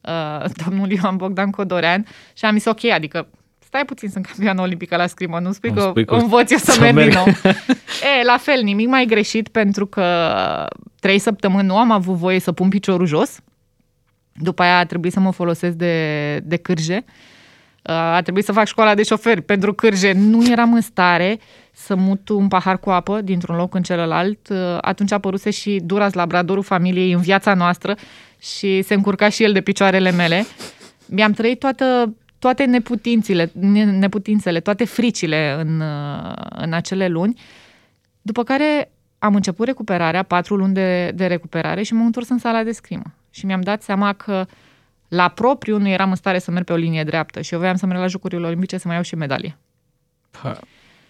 Uh, domnul Ioan Bogdan Codorean și am zis ok, adică stai puțin, sunt campioană olimpică la scrimă, nu spui Nu că spui că învăț eu să, să merg, merg. din nou. E, la fel, nimic mai greșit pentru că trei săptămâni nu am avut voie să pun piciorul jos. După aia a trebuit să mă folosesc de, de cârje. Uh, A trebuit să fac școala de șofer pentru cârje. Nu eram în stare să mut un pahar cu apă dintr-un loc în celălalt. Uh, Atunci a apăruse și Duras, labradorul familiei, în viața noastră și se încurca și el de picioarele mele. Mi-am trăit toată, toate neputințele, ne- neputințele, toate fricile în, uh, în acele luni. După care am început recuperarea, patru luni de, de recuperare și m-am întors în sala de scrimă. Și mi-am dat seama că la propriu nu eram în stare să merg pe o linie dreaptă și eu voiam să merg la Jocurile Olimpice să mai iau și medalie. Ha,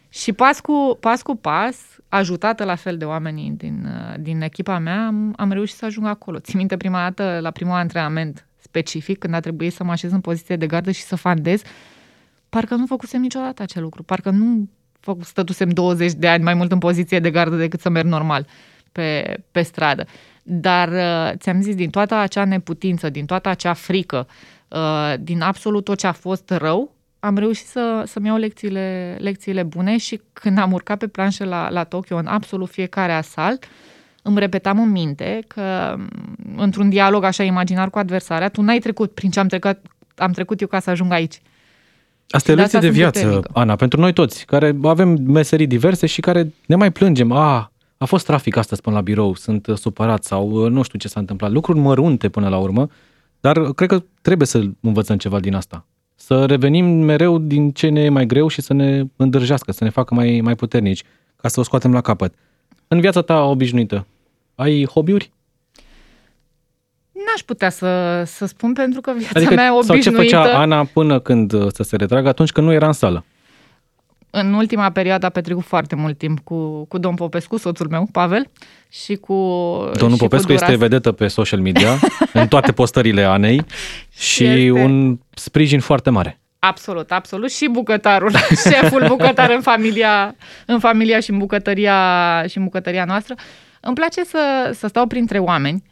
Și pas cu pas, cu pas ajutată la fel de oamenii din, uh, din echipa mea, am, am reușit să ajung acolo. Țin minte prima dată la primul antrenament specific, când a trebuit să mă așez în poziție de gardă și să fandez, parcă nu făcusem niciodată acel lucru. Parcă nu făc- stătusem 20 de ani mai mult în poziție de gardă decât să merg normal pe, pe stradă. Dar uh, ți-am zis, din toată acea neputință, din toată acea frică, uh, din absolut tot ce a fost rău, am reușit să, să-mi iau lecțiile, lecțiile bune și când am urcat pe planșă la, la Tokyo în absolut fiecare asalt, îmi repetam în minte că m, într-un dialog așa imaginar cu adversarea, tu n-ai trecut prin ce am trecut, am trecut eu ca să ajung aici. Asta e de lecție asta de sunt viață, puternică. Ana, pentru noi toți, care avem meserii diverse și care ne mai plângem. A, a fost trafic astăzi până la birou, sunt uh, supărat sau uh, nu știu ce s-a întâmplat. Lucruri mărunte până la urmă, dar uh, cred că trebuie să învățăm ceva din asta. Să revenim mereu din ce ne e mai greu și să ne îndrăjească, să ne facă mai, mai puternici, ca să o scoatem la capăt. În viața ta obișnuită, ai hobby-uri? N-aș putea să, să spun pentru că viața Adică, mea sau ce obișnuită... făcea Ana până când uh, să se retragă, atunci când nu era în sală? În ultima perioadă a petrecut foarte mult timp cu, cu domn Popescu, soțul meu, Pavel, și cu Domnul și Popescu cu Duras. este vedetă pe social media, în toate postările Anei și Este- un sprijin foarte mare. Absolut, absolut. Și bucătarul, șeful bucătar în familia, în familia și în bucătăria, și în bucătăria noastră. Îmi place să, să stau printre oameni.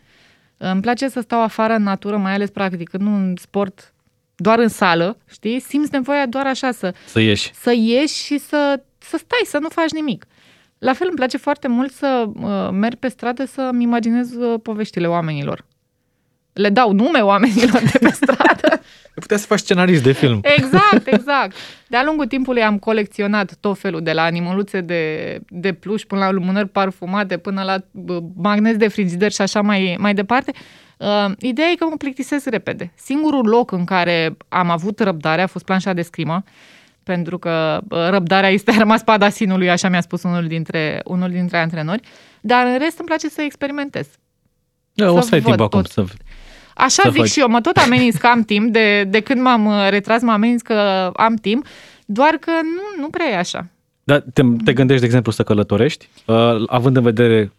Îmi place să stau afară în natură, mai ales practicând un sport doar în sală, știi? Simți nevoia doar așa să, Să ieși. să ieși și să, să stai, să nu faci nimic. La fel îmi place foarte mult să uh, merg pe stradă să-mi imaginez uh, poveștile oamenilor. Le dau nume oamenilor de pe stradă putea să faci scenarist de film. Exact, exact. De-a lungul timpului am colecționat tot felul, de la animăluțe de, de pluș până la lumânări parfumate, până la magnezi de frigider și așa mai, mai departe. Uh, ideea e că mă plictisesc repede. Singurul loc în care am avut răbdare a fost planșa de scrimă, pentru că uh, răbdarea este a rămas pada sinului, așa mi-a spus unul dintre, unul dintre antrenori, dar în rest îmi place să experimentez. Da, o să ai timp acum să Așa să zic faci. și eu, mă tot ameninț că am timp, de, de când m-am uh, retras mă ameninț că am timp, doar că nu, nu prea e așa. Dar te, te gândești, de exemplu, să călătorești, uh, având în vedere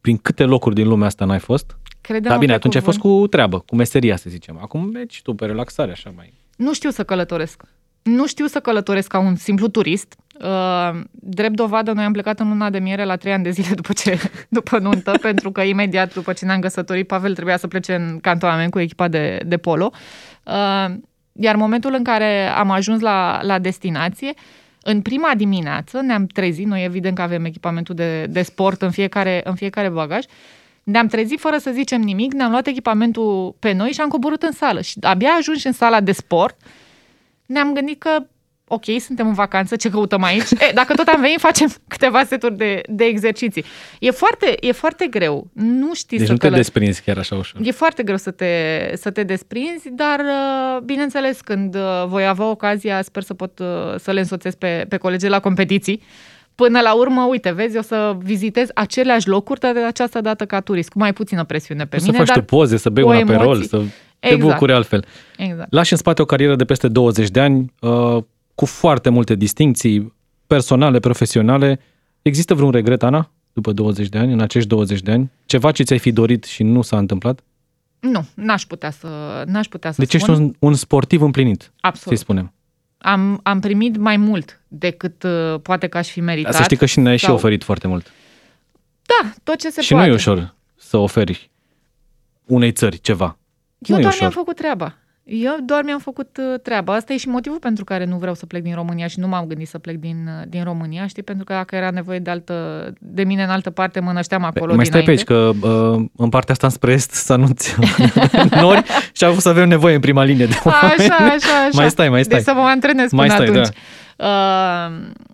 prin câte locuri din lumea asta n-ai fost? Credem Dar bine, atunci cuvânt. ai fost cu treabă, cu meseria, să zicem. Acum mergi tu pe relaxare, așa mai... Nu știu să călătoresc. Nu știu să călătoresc ca un simplu turist. Uh, drept dovadă, noi am plecat în luna de miere la trei ani de zile după, ce, după nuntă, pentru că imediat după ce ne-am găsătorit, Pavel trebuia să plece în cantonament cu echipa de, de polo. Uh, iar momentul în care am ajuns la, la destinație, în prima dimineață ne-am trezit, noi evident că avem echipamentul de, de sport în fiecare, în fiecare bagaj, ne-am trezit fără să zicem nimic, ne-am luat echipamentul pe noi și am coborât în sală. Și abia ajungi în sala de sport, ne-am gândit că ok, suntem în vacanță, ce căutăm aici? E, dacă tot am venit, facem câteva seturi de, de exerciții. E foarte, e foarte greu. Nu știi deci să nu te desprinzi chiar așa ușor. E foarte greu să te, să te desprinzi, dar uh, bineînțeles, când uh, voi avea ocazia, sper să pot uh, să le însoțesc pe, pe colegii la competiții. Până la urmă, uite, vezi, o să vizitez aceleași locuri, dar de această dată ca turist, cu mai puțină presiune pe o mine. Să faci dar tu poze, să bei un aperol, să te exact. bucuri altfel. Exact. Lași în spate o carieră de peste 20 de ani, uh, cu foarte multe distincții personale, profesionale. Există vreun regret, Ana, după 20 de ani, în acești 20 de ani? Ceva ce ți-ai fi dorit și nu s-a întâmplat? Nu, n-aș putea să, n-aș putea să deci spun. ești un, un sportiv împlinit, Absolut. să spunem. Am, am primit mai mult decât uh, poate că aș fi meritat. Să știi că și ne-ai sau... și oferit foarte mult. Da, tot ce se și poate. Și nu e ușor să oferi unei țări ceva. Eu nu doar mi-am făcut treaba. Eu doar mi-am făcut uh, treaba. Asta e și motivul pentru care nu vreau să plec din România și nu m-am gândit să plec din, uh, din România, știi? Pentru că dacă era nevoie de, altă, de mine în altă parte, mă nășteam acolo Mai stai pe aici, că uh, în partea asta spre est să anunți nori și am să avem nevoie în prima linie de oameni. Așa, așa, așa. Mai stai, mai stai. Deci să mă antrenez mai până stai, atunci. Da. Uh,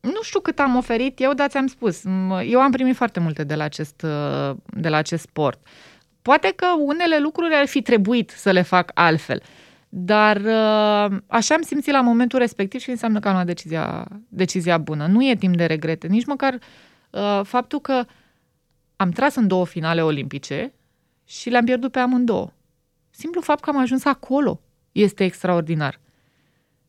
nu știu cât am oferit eu, dar ți-am spus. Eu am primit foarte multe de la acest, uh, de la acest sport. Poate că unele lucruri ar fi trebuit să le fac altfel. Dar uh, așa am simțit la momentul respectiv și înseamnă că am luat decizia, decizia bună. Nu e timp de regrete, nici măcar uh, faptul că am tras în două finale olimpice și le-am pierdut pe amândouă. Simplu fapt că am ajuns acolo este extraordinar.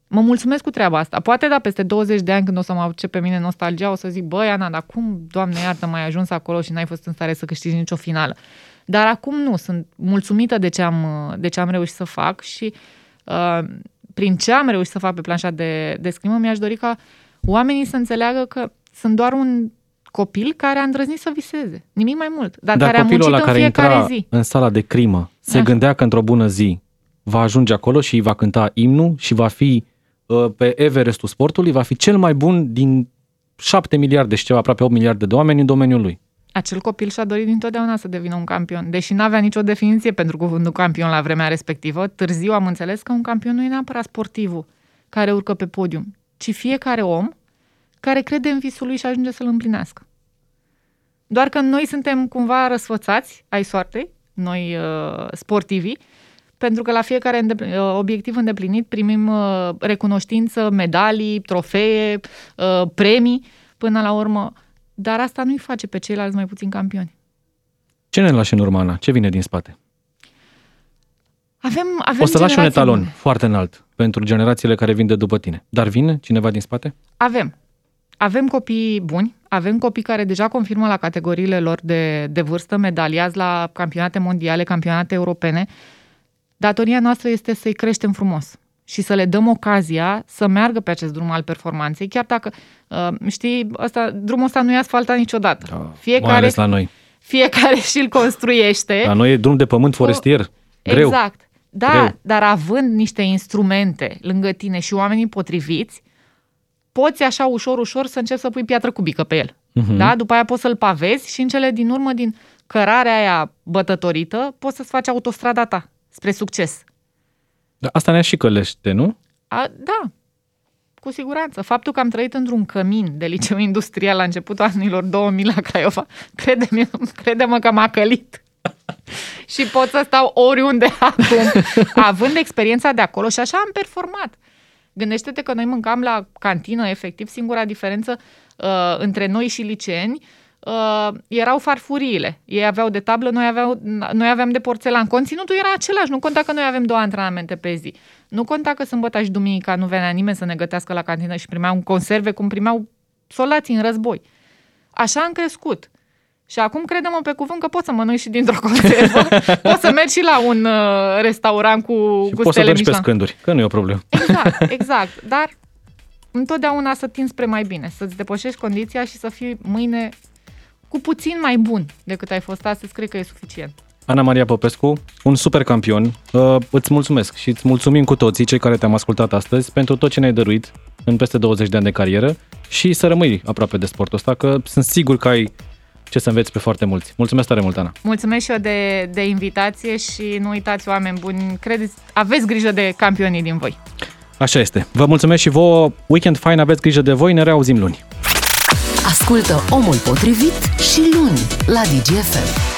Mă mulțumesc cu treaba asta. Poate da, peste 20 de ani când o să mă aduce pe mine nostalgia, o să zic, băi, Ana, dar cum, Doamne iartă, mai ajuns acolo și n-ai fost în stare să câștigi nicio finală. Dar acum nu, sunt mulțumită de ce am, de ce am reușit să fac și uh, prin ce am reușit să fac pe planșa de, de scrimă, mi-aș dori ca oamenii să înțeleagă că sunt doar un copil care a îndrăznit să viseze, nimic mai mult, dar, dar care a muncit ăla în care fiecare intra zi. în sala de crimă se Așa. gândea că într-o bună zi va ajunge acolo și va cânta imnul și va fi uh, pe Everestul sportului, va fi cel mai bun din 7 miliarde și ceva, aproape 8 miliarde de oameni în domeniul lui acel copil și-a dorit dintotdeauna să devină un campion. Deși nu avea nicio definiție pentru cuvântul campion la vremea respectivă, târziu am înțeles că un campion nu e neapărat sportivul care urcă pe podium, ci fiecare om care crede în visul lui și ajunge să-l împlinească. Doar că noi suntem cumva răsfățați ai soartei, noi uh, sportivii, pentru că la fiecare îndepl- uh, obiectiv îndeplinit primim uh, recunoștință, medalii, trofee, uh, premii, până la urmă dar asta nu-i face pe ceilalți mai puțin campioni. Ce ne lași în urmă, Ana? Ce vine din spate? Avem, avem o să lași un etalon bune. foarte înalt pentru generațiile care vin de după tine. Dar vine cineva din spate? Avem. Avem copii buni, avem copii care deja confirmă la categoriile lor de, de vârstă, medaliați la campionate mondiale, campionate europene. Datoria noastră este să-i creștem frumos și să le dăm ocazia să meargă pe acest drum al performanței, chiar dacă, uh, știi, asta, drumul ăsta nu e asfaltat niciodată. Da, fiecare, mai ales la noi. Fiecare și-l construiește. La noi e drum de pământ forestier. Greu. Exact. Da, Greu. dar având niște instrumente lângă tine și oamenii potriviți, poți așa ușor, ușor să începi să pui piatră cubică pe el. Uh-huh. Da? După aia poți să-l pavezi și în cele din urmă, din cărarea aia bătătorită, poți să-ți faci autostrada ta spre succes. Dar asta ne-a și călește, nu? A, da, cu siguranță. Faptul că am trăit într-un cămin de liceu industrial la începutul anilor 2000 la Craiova, crede-mă, crede-mă că m-a călit. și pot să stau oriunde acum, având experiența de acolo și așa am performat. Gândește-te că noi mâncam la cantină, efectiv, singura diferență uh, între noi și liceeni uh, erau farfuriile. Ei aveau de tablă, noi, aveau, noi aveam de porțelan. Conținutul era același, nu conta că noi avem două antrenamente pe zi. Nu conta că sâmbătă și duminica nu venea nimeni să ne gătească la cantină și primeau conserve cum primeau soldații în război. Așa am crescut. Și acum credem pe cuvânt că poți să mănânci și dintr-o conservă, poți să mergi și la un uh, restaurant cu Și cu poți să stele dormi pe Michelin. scânduri, că nu e o problemă. Exact, exact. Dar întotdeauna să tinzi spre mai bine, să-ți depășești condiția și să fii mâine cu puțin mai bun decât ai fost astăzi, cred că e suficient. Ana Maria Popescu, un super campion. Uh, îți mulțumesc și îți mulțumim cu toții, cei care te-am ascultat astăzi, pentru tot ce ne-ai dăruit în peste 20 de ani de carieră și să rămâi aproape de sportul ăsta, că sunt sigur că ai ce să înveți pe foarte mulți. Mulțumesc tare mult, Ana. Mulțumesc și eu de, de invitație și nu uitați, oameni buni, credeți, aveți grijă de campionii din voi. Așa este. Vă mulțumesc și vouă. Weekend fain, aveți grijă de voi, ne reauzim luni. Ascultă Omul Potrivit și luni la DGFM.